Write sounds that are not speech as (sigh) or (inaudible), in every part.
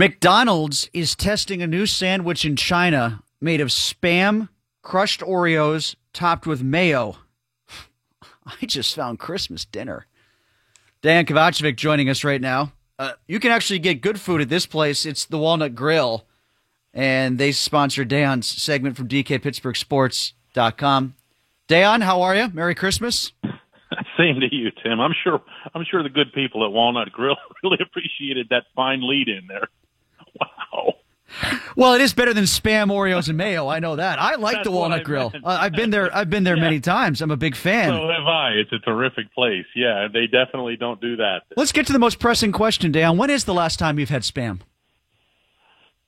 McDonald's is testing a new sandwich in China made of spam, crushed Oreos, topped with mayo. (laughs) I just found Christmas dinner. Dan Kovacevic joining us right now. Uh, you can actually get good food at this place. It's the Walnut Grill, and they sponsor Dan's segment from DKPittsburghSports.com. Dan, how are you? Merry Christmas. (laughs) Same to you, Tim. I'm sure. I'm sure the good people at Walnut Grill (laughs) really appreciated that fine lead in there. Well, it is better than spam Oreos and mayo. I know that. I like That's the Walnut Grill. Uh, I've been there. I've been there Yeah. many times. I'm a big fan. So have I. It's a terrific place. Yeah, they definitely don't do that. Let's get to the most pressing question, Dan. When is the last time you've had spam?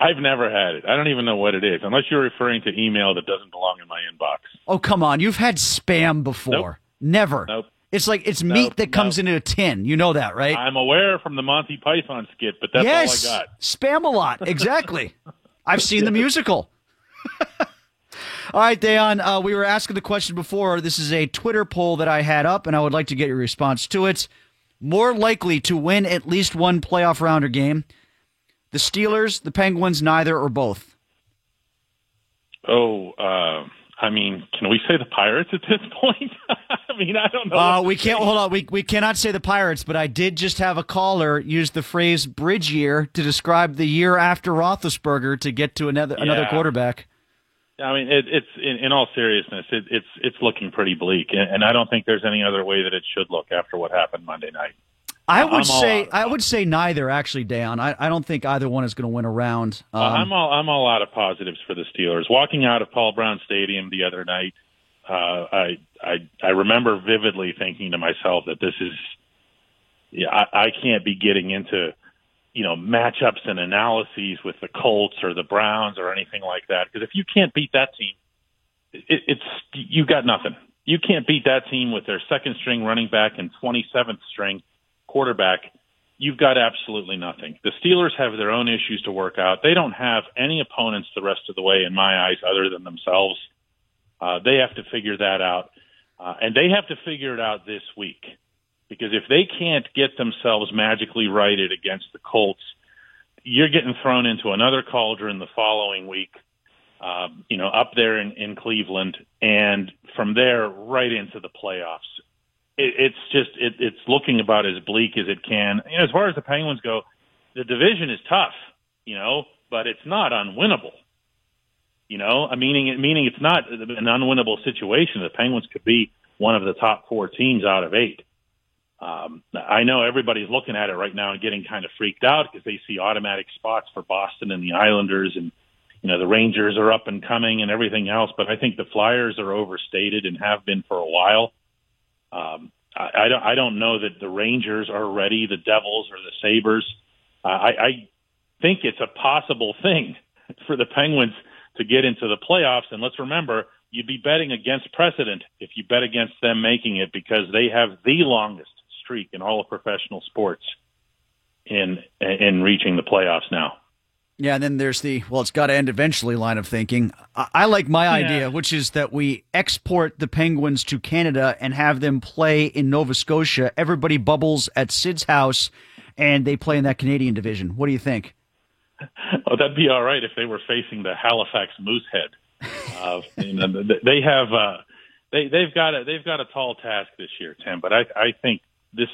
I've never had it. I don't even know what it is, unless you're referring to email that doesn't belong in my inbox. Oh, come on. You've had spam before. Nope. Never. Nope. It's like it's Nope, meat that comes nope. in a tin. You know that, right? I'm aware from the Monty Python skit, but that's yes. all I got. Spam a lot. Exactly. (laughs) I've seen the (laughs) musical. All right, Dejan, uh, we were asking the question before. This is a Twitter poll that I had up, and I would like to get your response to it. More likely to win at least one playoff rounder game the Steelers, the Penguins, neither or both. Oh, uh, I mean, can we say the Pirates at this (laughs) point? I mean, I don't know. Uh, we can't hold on. We we cannot say the Pirates, but I did just have a caller use the phrase "bridge year" to describe the year after Roethlisberger to get to another another quarterback. Yeah. quarterback. I mean, it, it's in, in all seriousness, it, it's it's looking pretty bleak, and, and I don't think there's any other way that it should look after what happened Monday night. I I'm would say. I would say neither actually, Dan. I, I don't think either one is going to win a round. Um, Uh, I'm all I'm all out of positives for the Steelers. Walking out of Paul Brown Stadium the other night, uh, I I I remember vividly thinking to myself that this is, yeah, I, I can't be getting into, you know, matchups and analyses with the Colts or the Browns or anything like that. Because if you can't beat that team, it, it's you've got nothing. You can't beat that team with their second string running back and 27th string quarterback you've got absolutely nothing. The Steelers have their own issues to work out. They don't have any opponents the rest of the way, in my eyes, other than themselves. Uh, they have to figure that out, uh, and they have to figure it out this week because if they can't get themselves magically righted against the Colts, you're getting thrown into another cauldron the following week. Uh, you know, up there in, in Cleveland, and from there right into the playoffs it, it's just it, it's looking about as bleak as it can. You know, as far as the Penguins go, the division is tough, you know, but it's not unwinnable. You know, I meaning meaning it's not an unwinnable situation. The Penguins could be one of the top four teams out of eight. Um, I know everybody's looking at it right now and getting kind of freaked out because they see automatic spots for Boston and the Islanders, and you know the Rangers are up and coming and everything else. But I think the Flyers are overstated and have been for a while. Um, I, I don't. I don't know that the Rangers are ready. The Devils or the Sabres. Uh, I, I think it's a possible thing (laughs) for the Penguins to get into the playoffs. And let's remember, you'd be betting against precedent if you bet against them making it because they have the longest streak in all of professional sports in in reaching the playoffs now. Yeah, and then there's the well, it's got to end eventually line of thinking. I, I like my idea, which is that we export the Penguins to Canada and have them play in Nova Scotia. Everybody bubbles at Sid's house, and they play in that Canadian division. What do you think? Oh, that'd be all right if they were facing the Halifax Moosehead. Uh, you know, th- they have uh, they they've got a they've got a tall task this year, Tim. But I I think this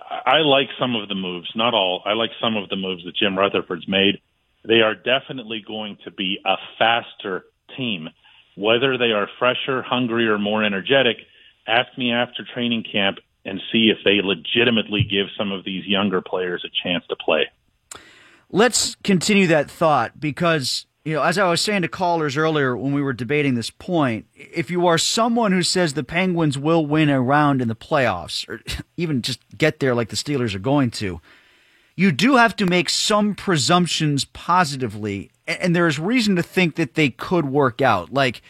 I I like some of the moves, not all. I like some of the moves that Jim Rutherford's made. They are definitely going to be a faster team. Whether they are fresher, hungrier, or more energetic, ask me after training camp and see if they legitimately give some of these younger players a chance to play. Let's continue that thought because, you know, as I was saying to callers earlier when we were debating this point, if you are someone who says the Penguins will win a round in the playoffs, or even just get there like the Steelers are going to, you do have to make some presumptions positively. And there is reason to think that they could work out. Like,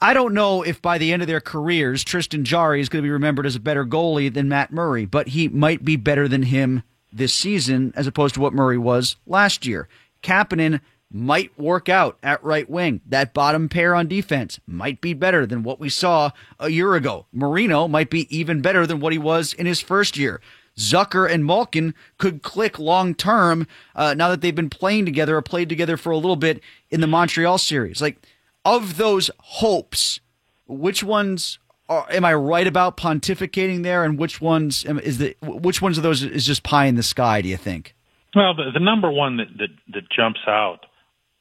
I- don't know if by the end of their careers, Tristan Jarry is going to be remembered as a better goalie than Matt Murray, but he might be better than him this season as opposed to what Murray was last year. Kapanen might work out at right wing. That bottom pair on defense might be better than what we saw a year ago. Marino might be even better than what he was in his first year. Zucker and Malkin could click long term uh, now that they've been playing together or played together for a little bit in the Montreal series. Like, of those hopes, which ones are, am I right about pontificating there, and which ones is the which ones of those is just pie in the sky? Do you think? Well, the, the number one that that, that jumps out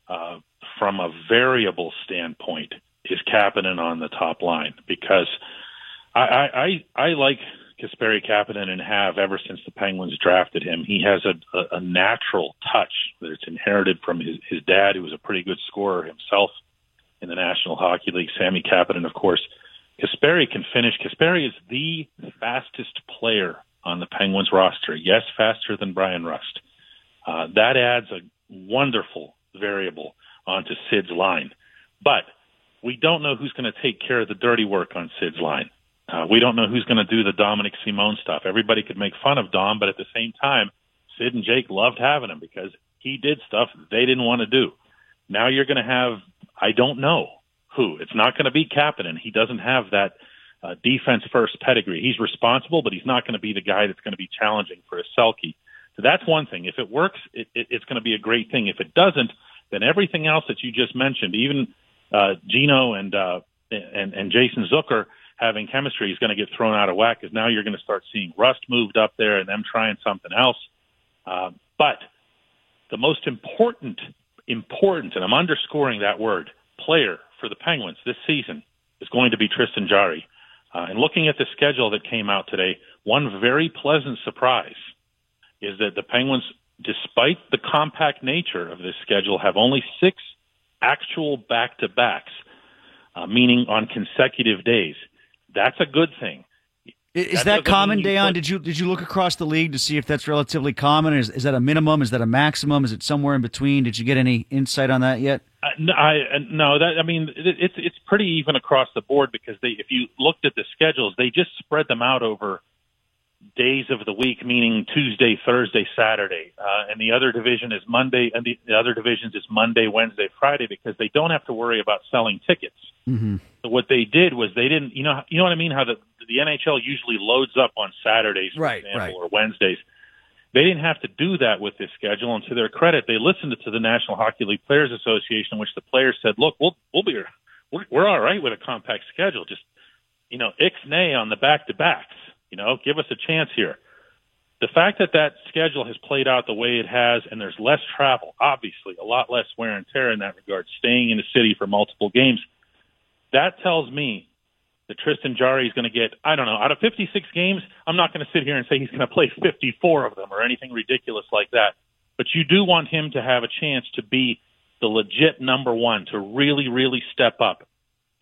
uh, from a variable standpoint is Kapanen on the top line because I I, I like Kasperi Kapanen and have ever since the Penguins drafted him. He has a, a, a natural touch that's inherited from his, his dad, who was a pretty good scorer himself in the National Hockey League. Sami Kapanen, of course. Kasperi can finish. Kasperi is the fastest player on the Penguins roster. Yes, faster than Bryan Rust. Uh, that adds a wonderful variable onto Sid's line. But we don't know who's going to take care of the dirty work on Sid's line. Uh, we don't know who's going to do the Dominik Simon stuff. Everybody could make fun of Dom, but at the same time, Sid and Jake loved having him because he did stuff they didn't want to do. Now you're going to have, I don't know who. It's not going to be Kapanen. He doesn't have that uh, defense first pedigree. He's responsible, but he's not going to be the guy that's going to be challenging for a Selke. So that's one thing. If it works, it, it, it's going to be a great thing. If it doesn't, then everything else that you just mentioned, even uh, Gino and uh, and and Jason Zucker having chemistry is going to get thrown out of whack because now you're going to start seeing Rust moved up there and them trying something else. Uh, but the most important, important, and I'm underscoring that word, player for the Penguins this season is going to be Tristan Jarry. Uh, and looking at the schedule that came out today, one very pleasant surprise is that the Penguins, despite the compact nature of this schedule, have only six actual back-to-backs, uh, meaning on consecutive days. That's a good thing. Is that, that common, Dejan? Did you did you look across the league to see if that's relatively common? Is is that a minimum? Is that a maximum? Is it somewhere in between? Did you get any insight on that yet? Uh, no, I, uh, no, that I mean it, it's it's pretty even across the board because they if you looked at the schedules, they just spread them out over days of the week, meaning Tuesday, Thursday, Saturday, uh, and the other division is Monday, and the, the other divisions is Monday, Wednesday, Friday, because they don't have to worry about selling tickets. Mm-hmm. So what they did was they didn't, you know, you know what I mean? How the the NHL usually loads up on Saturdays, for right, example, right. or Wednesdays. They didn't have to do that with this schedule, and to their credit, they listened to the National Hockey League Players Association, which the players said, "Look, we'll we'll be we're, we're all right with a compact schedule. Just you know, ix nay on the back to backs." You know, give us a chance here. The fact that that schedule has played out the way it has, and there's less travel, obviously, a lot less wear and tear in that regard, staying in the city for multiple games, that tells me that Tristan Jarry is going to get, I don't know, out of 56 games, I'm not going to sit here and say he's going to play 54 of them or anything ridiculous like that. But you do want him to have a chance to be the legit number one, to really, really step up.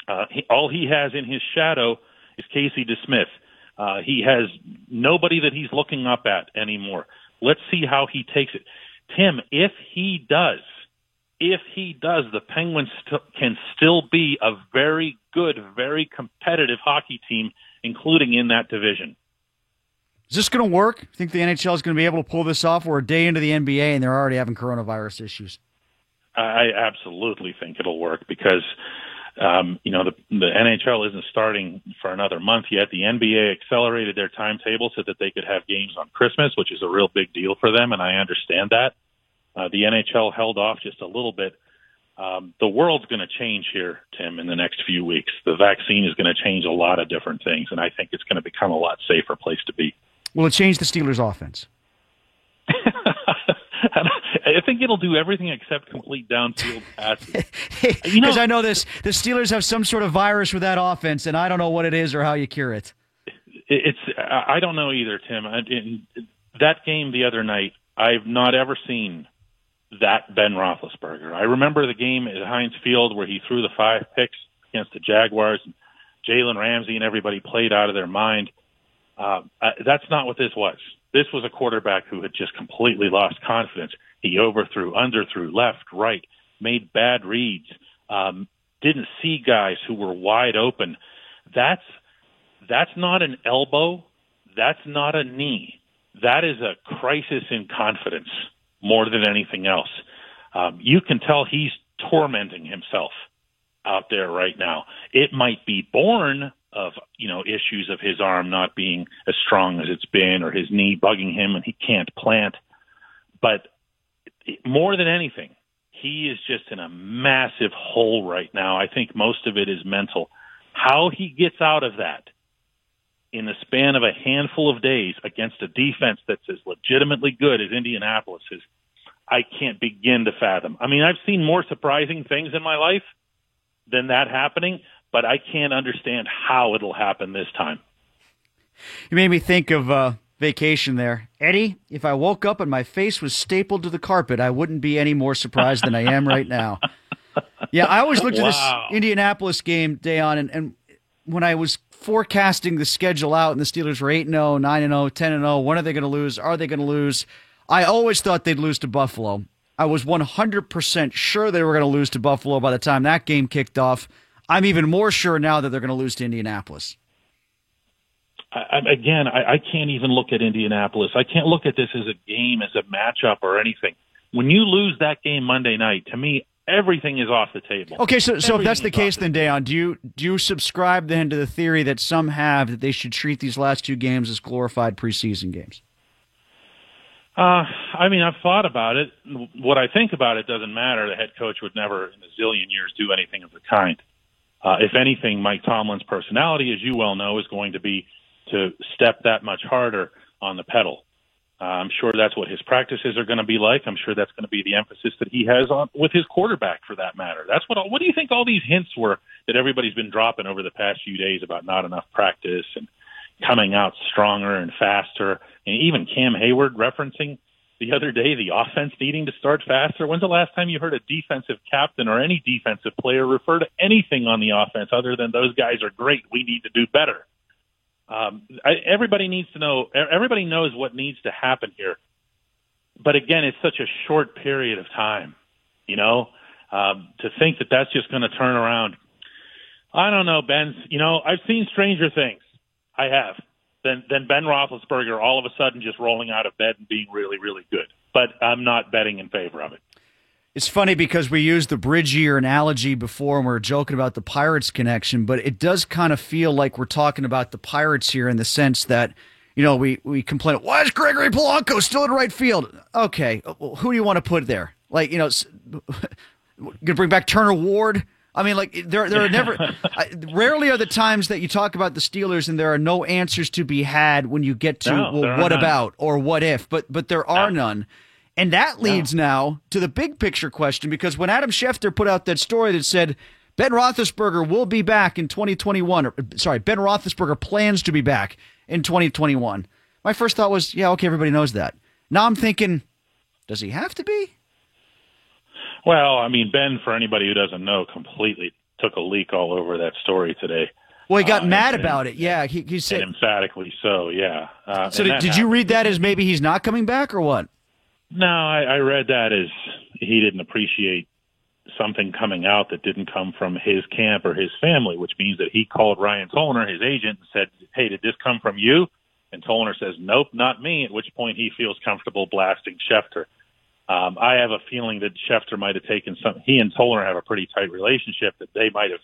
Uh, he, all he has in his shadow is Casey DeSmith. Uh, he has nobody that he's looking up at anymore. Let's see how he takes it. Tim, if he does, if he does, the Penguins st- can still be a very good, very competitive hockey team, including in that division. Is this going to work? You think the NHL is going to be able to pull this off? We're a day into the NBA and they're already having coronavirus issues. I absolutely think it'll work because um, you know, the, the NHL isn't starting for another month yet. The NBA accelerated their timetable so that they could have games on Christmas, which is a real big deal for them, and I understand that. Uh, the NHL held off just a little bit. Um, the world's going to change here, Tim, in the next few weeks. The vaccine is going to change a lot of different things, and I think it's going to become a lot safer place to be. Will it change the Steelers' offense? (laughs) I think it'll do everything except complete downfield (laughs) passes. (laughs) you know, I know this. The Steelers have some sort of virus with that offense, and I don't know what it is or how you cure it. It's I don't know either, Tim. In that game the other night, I've not ever seen that Ben Roethlisberger. I remember the game at Heinz Field where he threw the five picks against the Jaguars. and Jalen Ramsey and everybody played out of their mind. Uh, that's not what this was. This was a quarterback who had just completely lost confidence. He overthrew, underthrew, left, right, made bad reads, um, didn't see guys who were wide open. That's that's not an elbow. That's not a knee. That is a crisis in confidence more than anything else. Um, you can tell he's tormenting himself out there right now. It might be born of you know issues of his arm not being as strong as it's been or his knee bugging him and he can't plant. But more than anything, he is just in a massive hole right now. I think most of it is mental. How he gets out of that in the span of a handful of days against a defense that's as legitimately good as Indianapolis is, I can't begin to fathom. I mean, I've seen more surprising things in my life than that happening, but I can't understand how it'll happen this time. You made me think of uh, vacation there. Eddie, if I woke up and my face was stapled to the carpet, I wouldn't be any more surprised than I am right now. (laughs) Yeah, I always looked wow. at this Indianapolis game, Dejan, and, and when I was forecasting the schedule out and the Steelers were 8 0, 9 0, 10 0, when are they going to lose? Are they going to lose? I always thought they'd lose to Buffalo. I was 100% sure they were going to lose to Buffalo by the time that game kicked off. I'm even more sure now that they're going to lose to Indianapolis. I, again, I, I can't even look at Indianapolis. I can't look at this as a game, as a matchup, or anything. When you lose that game Monday night, to me, everything is off the table. Okay, so so if that's the case, then Dejan, do you do you subscribe then to the theory that some have that they should treat these last two games as glorified preseason games? Uh, I mean, I've thought about it. What I think about it doesn't matter. The head coach would never, in a zillion years, do anything of the kind. Uh, if anything, Mike Tomlin's personality, as you well know, is going to be to step that much harder on the pedal. Uh, I'm sure that's what his practices are going to be like. I'm sure that's going to be the emphasis that he has on with his quarterback, for that matter. That's what. What do you think all these hints were that everybody's been dropping over the past few days about not enough practice and coming out stronger and faster, and even Cam Heyward referencing the other day, the offense needing to start faster. When's the last time you heard a defensive captain or any defensive player refer to anything on the offense other than those guys are great? We need to do better. Um, I, everybody needs to know. Everybody knows what needs to happen here. But again, it's such a short period of time. You know, um, to think that that's just going to turn around. I don't know, Ben. You know, I've seen stranger things. I have than than Ben Roethlisberger all of a sudden just rolling out of bed and being really really good. But I'm not betting in favor of it. It's funny because we used the bridge year analogy before and we are joking about the Pirates connection, but it does kind of feel like we're talking about the Pirates here in the sense that, you know, we, we complain, why is Gregory Polanco still in right field? Okay, uh, who do you want to put there? Like, you know, (laughs) gonna bring back Turner Ward? I mean, like there, there are never, (laughs) I, rarely are the times that you talk about the Steelers and there are no answers to be had when you get to no, well, what about or what if, but but there are no. none. And that leads no. now to the big picture question because when Adam Schefter put out that story that said Ben Roethlisberger will be back in 2021, or sorry, Ben Roethlisberger plans to be back in 2021. My first thought was, yeah, okay, everybody knows that. Now I'm thinking, does he have to be? Well, I mean, Ben, for anybody who doesn't know, completely took a leak all over that story today. Well, he got uh, mad and, about it. Yeah, he, he said emphatically so. Yeah. Uh, so did, did you read that as maybe he's not coming back or what? No, I, I read that as he didn't appreciate something coming out that didn't come from his camp or his family, which means that he called Ryan Tollner, his agent, and said, "Hey, did this come from you?" And Tollner says, "Nope, not me." At which point he feels comfortable blasting Schefter. Um, I have a feeling that Schefter might have taken some. He and Tollner have a pretty tight relationship. That they might have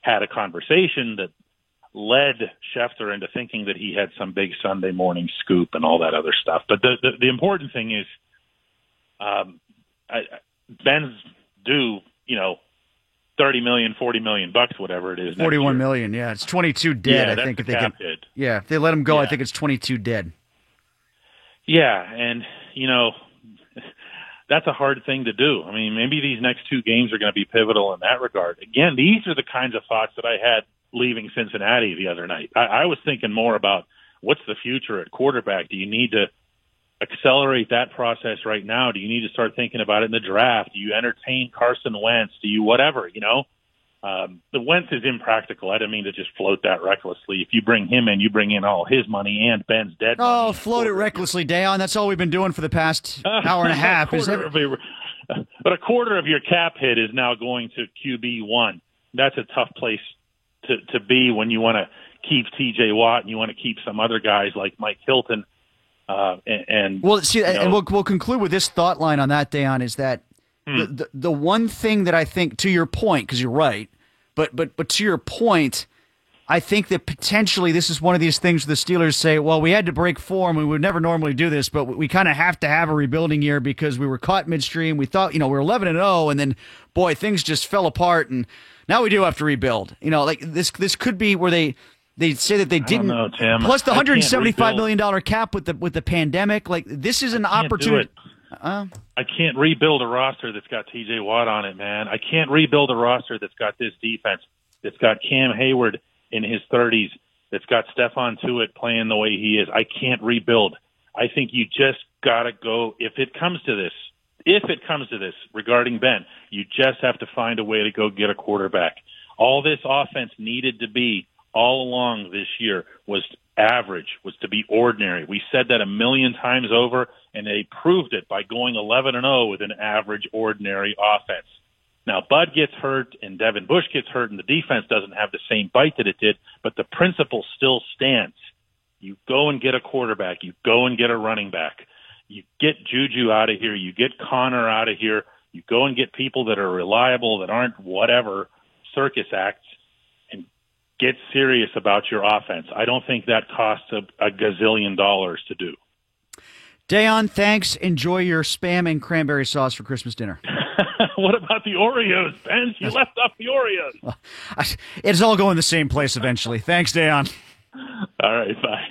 had a conversation that led Schefter into thinking that he had some big Sunday morning scoop and all that other stuff. But the the, the important thing is, um, I, Ben's due. You know, thirty million, forty million bucks, whatever it is. Forty-one million. Yeah, it's twenty-two dead. Yeah, I think if they can. Hit. Yeah, if they let him go, yeah. I think it's twenty-two dead. Yeah, and you know that's a hard thing to do. I mean, maybe these next two games are going to be pivotal in that regard. Again, these are the kinds of thoughts that I had leaving Cincinnati the other night. I, I was thinking more about what's the future at quarterback. Do you need to accelerate that process right now? Do you need to start thinking about it in the draft? Do you entertain Carson Wentz? Do you whatever? You know, um, the Wentz is impractical. I didn't mean to just float that recklessly. If you bring him in, you bring in all his money and Ben's dead. Oh, float it recklessly, Dejan. That's all we've been doing for the past (laughs) hour and a half. a is every... but a quarter of your cap hit is now going to QB one. That's a tough place to to be when you want to keep T.J. Watt and you want to keep some other guys like Mike Hilton. Uh, and, and, well, see, and know, we'll we'll conclude with this thought line on that, Dejan, is that Hmm. The, the, the one thing that I think, to your point, because you're right, but but but to your point, I think that potentially this is one of these things where the Steelers say, well, we had to break form. We would never normally do this, but we kind of have to have a rebuilding year because we were caught midstream. We thought, you know, we are 11 and 0, and then, boy, things just fell apart, and now we do have to rebuild. You know, like this, this could be where they. They say that they didn't. Know, plus the 175 million dollar cap with the with the pandemic. Like this is an opportunity. Uh, I can't rebuild a roster that's got T.J. Watt on it, man. I can't rebuild a roster that's got this defense, that's got Cam Heyward in his 30s, that's got Stephon Tuitt playing the way he is. I can't rebuild. I think you just got to go. If it comes to this, if it comes to this regarding Ben, you just have to find a way to go get a quarterback. All this offense needed to be all along this year was average, was to be ordinary. We said that a million times over, and they proved it by going 11 and 0 with an average, ordinary offense. Now, Bud gets hurt and Devin Bush gets hurt, and the defense doesn't have the same bite that it did, but the principle still stands. You go and get a quarterback. You go and get a running back. You get Juju out of here. You get Conner out of here. You go and get people that are reliable, that aren't whatever circus acts, get serious about your offense. I don't think that costs a, a gazillion dollars to do. Dejan, thanks. Enjoy your spam and cranberry sauce for Christmas dinner. (laughs) what about the Oreos, Ben? You left off the Oreos. (laughs) It's all going the same place eventually. Thanks, Dejan. All right, bye.